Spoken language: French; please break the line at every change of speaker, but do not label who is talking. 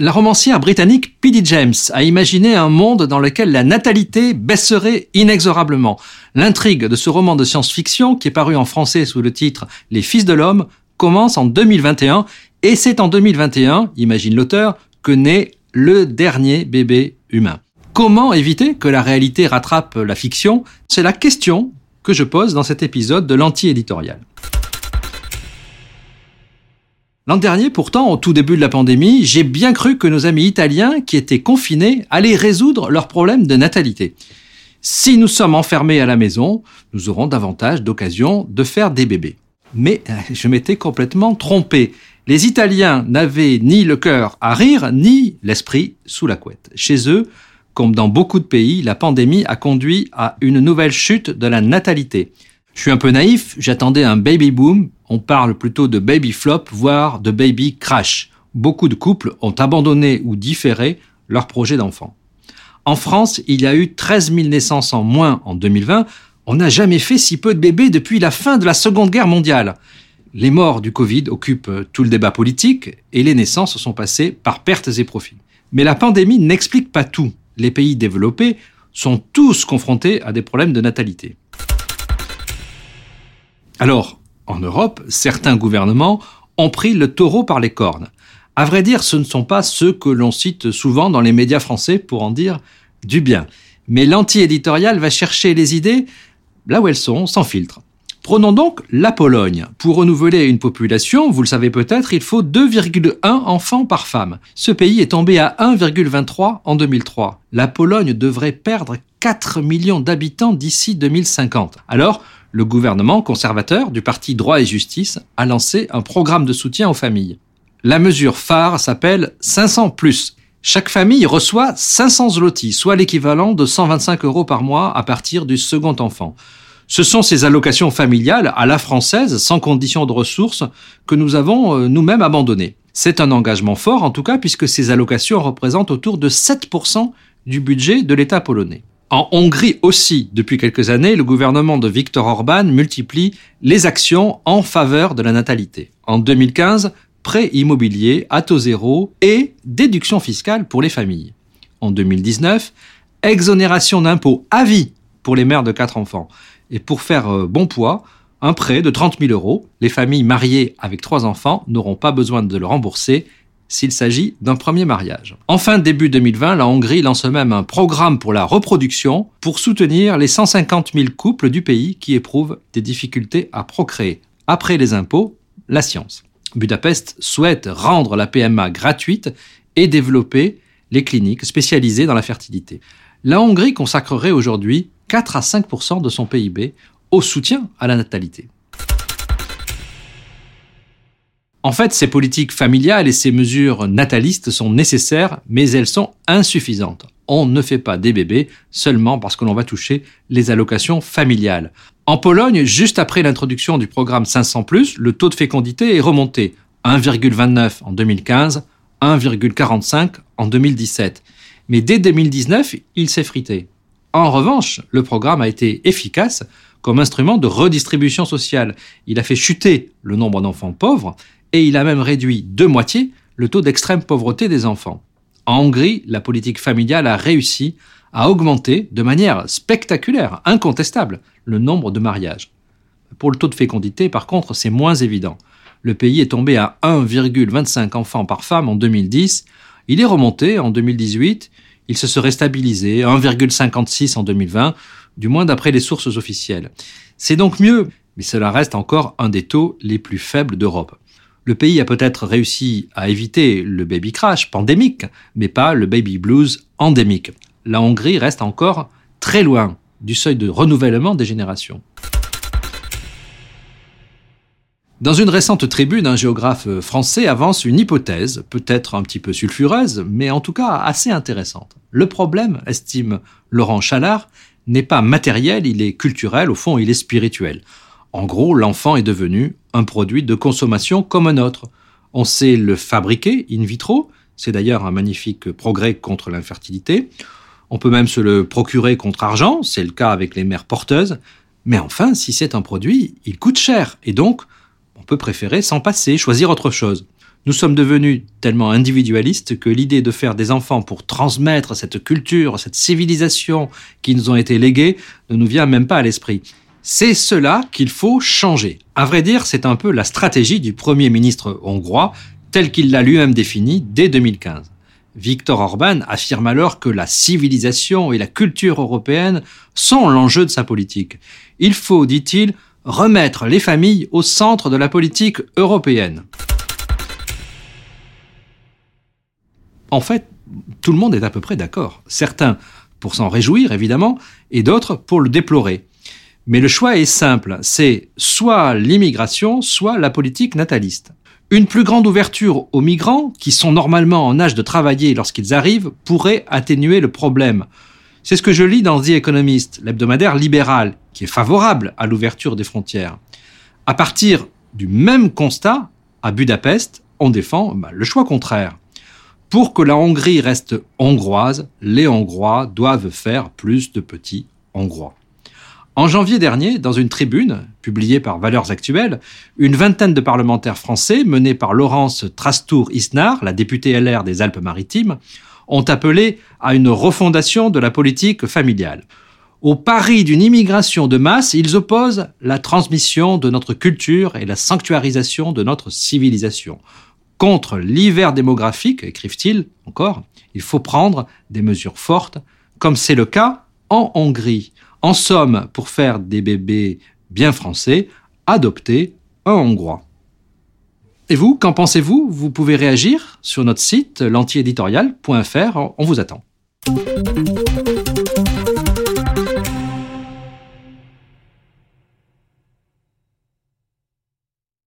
La romancière britannique P.D. James a imaginé un monde dans lequel la natalité baisserait inexorablement. L'intrigue de ce roman de science-fiction, qui est paru en français sous le titre Les Fils de l'Homme, commence en 2021 et c'est en 2021, imagine l'auteur, que naît le dernier bébé humain. Comment éviter que la réalité rattrape la fiction? C'est la question que je pose dans cet épisode de l'anti-éditorial. L'an dernier, pourtant, au tout début de la pandémie, j'ai bien cru que nos amis italiens qui étaient confinés allaient résoudre leurs problèmes de natalité. Si nous sommes enfermés à la maison, nous aurons davantage d'occasions de faire des bébés. Mais euh, je m'étais complètement trompé. Les Italiens n'avaient ni le cœur à rire, ni l'esprit sous la couette. Chez eux, comme dans beaucoup de pays, la pandémie a conduit à une nouvelle chute de la natalité. Je suis un peu naïf, j'attendais un baby boom, on parle plutôt de baby flop, voire de baby crash. Beaucoup de couples ont abandonné ou différé leur projet d'enfant. En France, il y a eu 13 000 naissances en moins en 2020. On n'a jamais fait si peu de bébés depuis la fin de la Seconde Guerre mondiale. Les morts du Covid occupent tout le débat politique et les naissances sont passées par pertes et profits. Mais la pandémie n'explique pas tout. Les pays développés sont tous confrontés à des problèmes de natalité. Alors, en Europe, certains gouvernements ont pris le taureau par les cornes. À vrai dire, ce ne sont pas ceux que l'on cite souvent dans les médias français pour en dire du bien. Mais l'anti-éditorial va chercher les idées là où elles sont, sans filtre. Prenons donc la Pologne. Pour renouveler une population, vous le savez peut-être, il faut 2,1 enfants par femme. Ce pays est tombé à 1,23 en 2003. La Pologne devrait perdre 4 millions d'habitants d'ici 2050. Alors, le gouvernement conservateur du parti Droit et Justice a lancé un programme de soutien aux familles. La mesure phare s'appelle 500 ⁇ Chaque famille reçoit 500 zloty, soit l'équivalent de 125 euros par mois à partir du second enfant. Ce sont ces allocations familiales à la française, sans condition de ressources, que nous avons euh, nous-mêmes abandonnées. C'est un engagement fort en tout cas puisque ces allocations représentent autour de 7% du budget de l'État polonais. En Hongrie aussi, depuis quelques années, le gouvernement de Viktor Orban multiplie les actions en faveur de la natalité. En 2015, prêt immobilier à taux zéro et déduction fiscale pour les familles. En 2019, exonération d'impôts à vie pour les mères de quatre enfants. Et pour faire euh, bon poids, un prêt de 30 000 euros. Les familles mariées avec trois enfants n'auront pas besoin de le rembourser s'il s'agit d'un premier mariage. Enfin, début 2020, la Hongrie lance même un programme pour la reproduction pour soutenir les 150 000 couples du pays qui éprouvent des difficultés à procréer. Après les impôts, la science. Budapest souhaite rendre la PMA gratuite et développer les cliniques spécialisées dans la fertilité. La Hongrie consacrerait aujourd'hui 4 à 5% de son PIB au soutien à la natalité. En fait, ces politiques familiales et ces mesures natalistes sont nécessaires, mais elles sont insuffisantes. On ne fait pas des bébés seulement parce que l'on va toucher les allocations familiales. En Pologne, juste après l'introduction du programme 500 ⁇ le taux de fécondité est remonté 1,29 en 2015, 1,45 en 2017. Mais dès 2019, il s'est frité. En revanche, le programme a été efficace comme instrument de redistribution sociale. Il a fait chuter le nombre d'enfants pauvres et il a même réduit de moitié le taux d'extrême pauvreté des enfants. En Hongrie, la politique familiale a réussi à augmenter de manière spectaculaire, incontestable, le nombre de mariages. Pour le taux de fécondité, par contre, c'est moins évident. Le pays est tombé à 1,25 enfants par femme en 2010. Il est remonté en 2018. Il se serait stabilisé 1,56 en 2020, du moins d'après les sources officielles. C'est donc mieux, mais cela reste encore un des taux les plus faibles d'Europe. Le pays a peut-être réussi à éviter le baby crash pandémique, mais pas le baby blues endémique. La Hongrie reste encore très loin du seuil de renouvellement des générations. Dans une récente tribune, un géographe français avance une hypothèse, peut-être un petit peu sulfureuse, mais en tout cas assez intéressante. Le problème, estime Laurent Chalard, n'est pas matériel, il est culturel, au fond il est spirituel. En gros, l'enfant est devenu un produit de consommation comme un autre. On sait le fabriquer in vitro, c'est d'ailleurs un magnifique progrès contre l'infertilité. On peut même se le procurer contre argent, c'est le cas avec les mères porteuses. Mais enfin, si c'est un produit, il coûte cher et donc on peut préférer s'en passer, choisir autre chose. Nous sommes devenus tellement individualistes que l'idée de faire des enfants pour transmettre cette culture, cette civilisation qui nous ont été léguées ne nous vient même pas à l'esprit. C'est cela qu'il faut changer. À vrai dire, c'est un peu la stratégie du Premier ministre hongrois, tel qu'il l'a lui-même défini dès 2015. Viktor Orban affirme alors que la civilisation et la culture européenne sont l'enjeu de sa politique. Il faut, dit-il, remettre les familles au centre de la politique européenne. En fait, tout le monde est à peu près d'accord. Certains pour s'en réjouir, évidemment, et d'autres pour le déplorer. Mais le choix est simple, c'est soit l'immigration, soit la politique nataliste. Une plus grande ouverture aux migrants, qui sont normalement en âge de travailler lorsqu'ils arrivent, pourrait atténuer le problème. C'est ce que je lis dans The Economist, l'hebdomadaire libéral, qui est favorable à l'ouverture des frontières. À partir du même constat, à Budapest, on défend bah, le choix contraire. Pour que la Hongrie reste hongroise, les Hongrois doivent faire plus de petits Hongrois. En janvier dernier, dans une tribune publiée par Valeurs Actuelles, une vingtaine de parlementaires français, menés par Laurence Trastour-Isnard, la députée LR des Alpes-Maritimes, ont appelé à une refondation de la politique familiale. Au pari d'une immigration de masse, ils opposent la transmission de notre culture et la sanctuarisation de notre civilisation. Contre l'hiver démographique, écrivent-ils encore, il faut prendre des mesures fortes, comme c'est le cas en Hongrie. En somme, pour faire des bébés bien français, adopter un Hongrois. Et vous, qu'en pensez-vous? Vous pouvez réagir sur notre site l'antiéditorial.fr. On vous attend.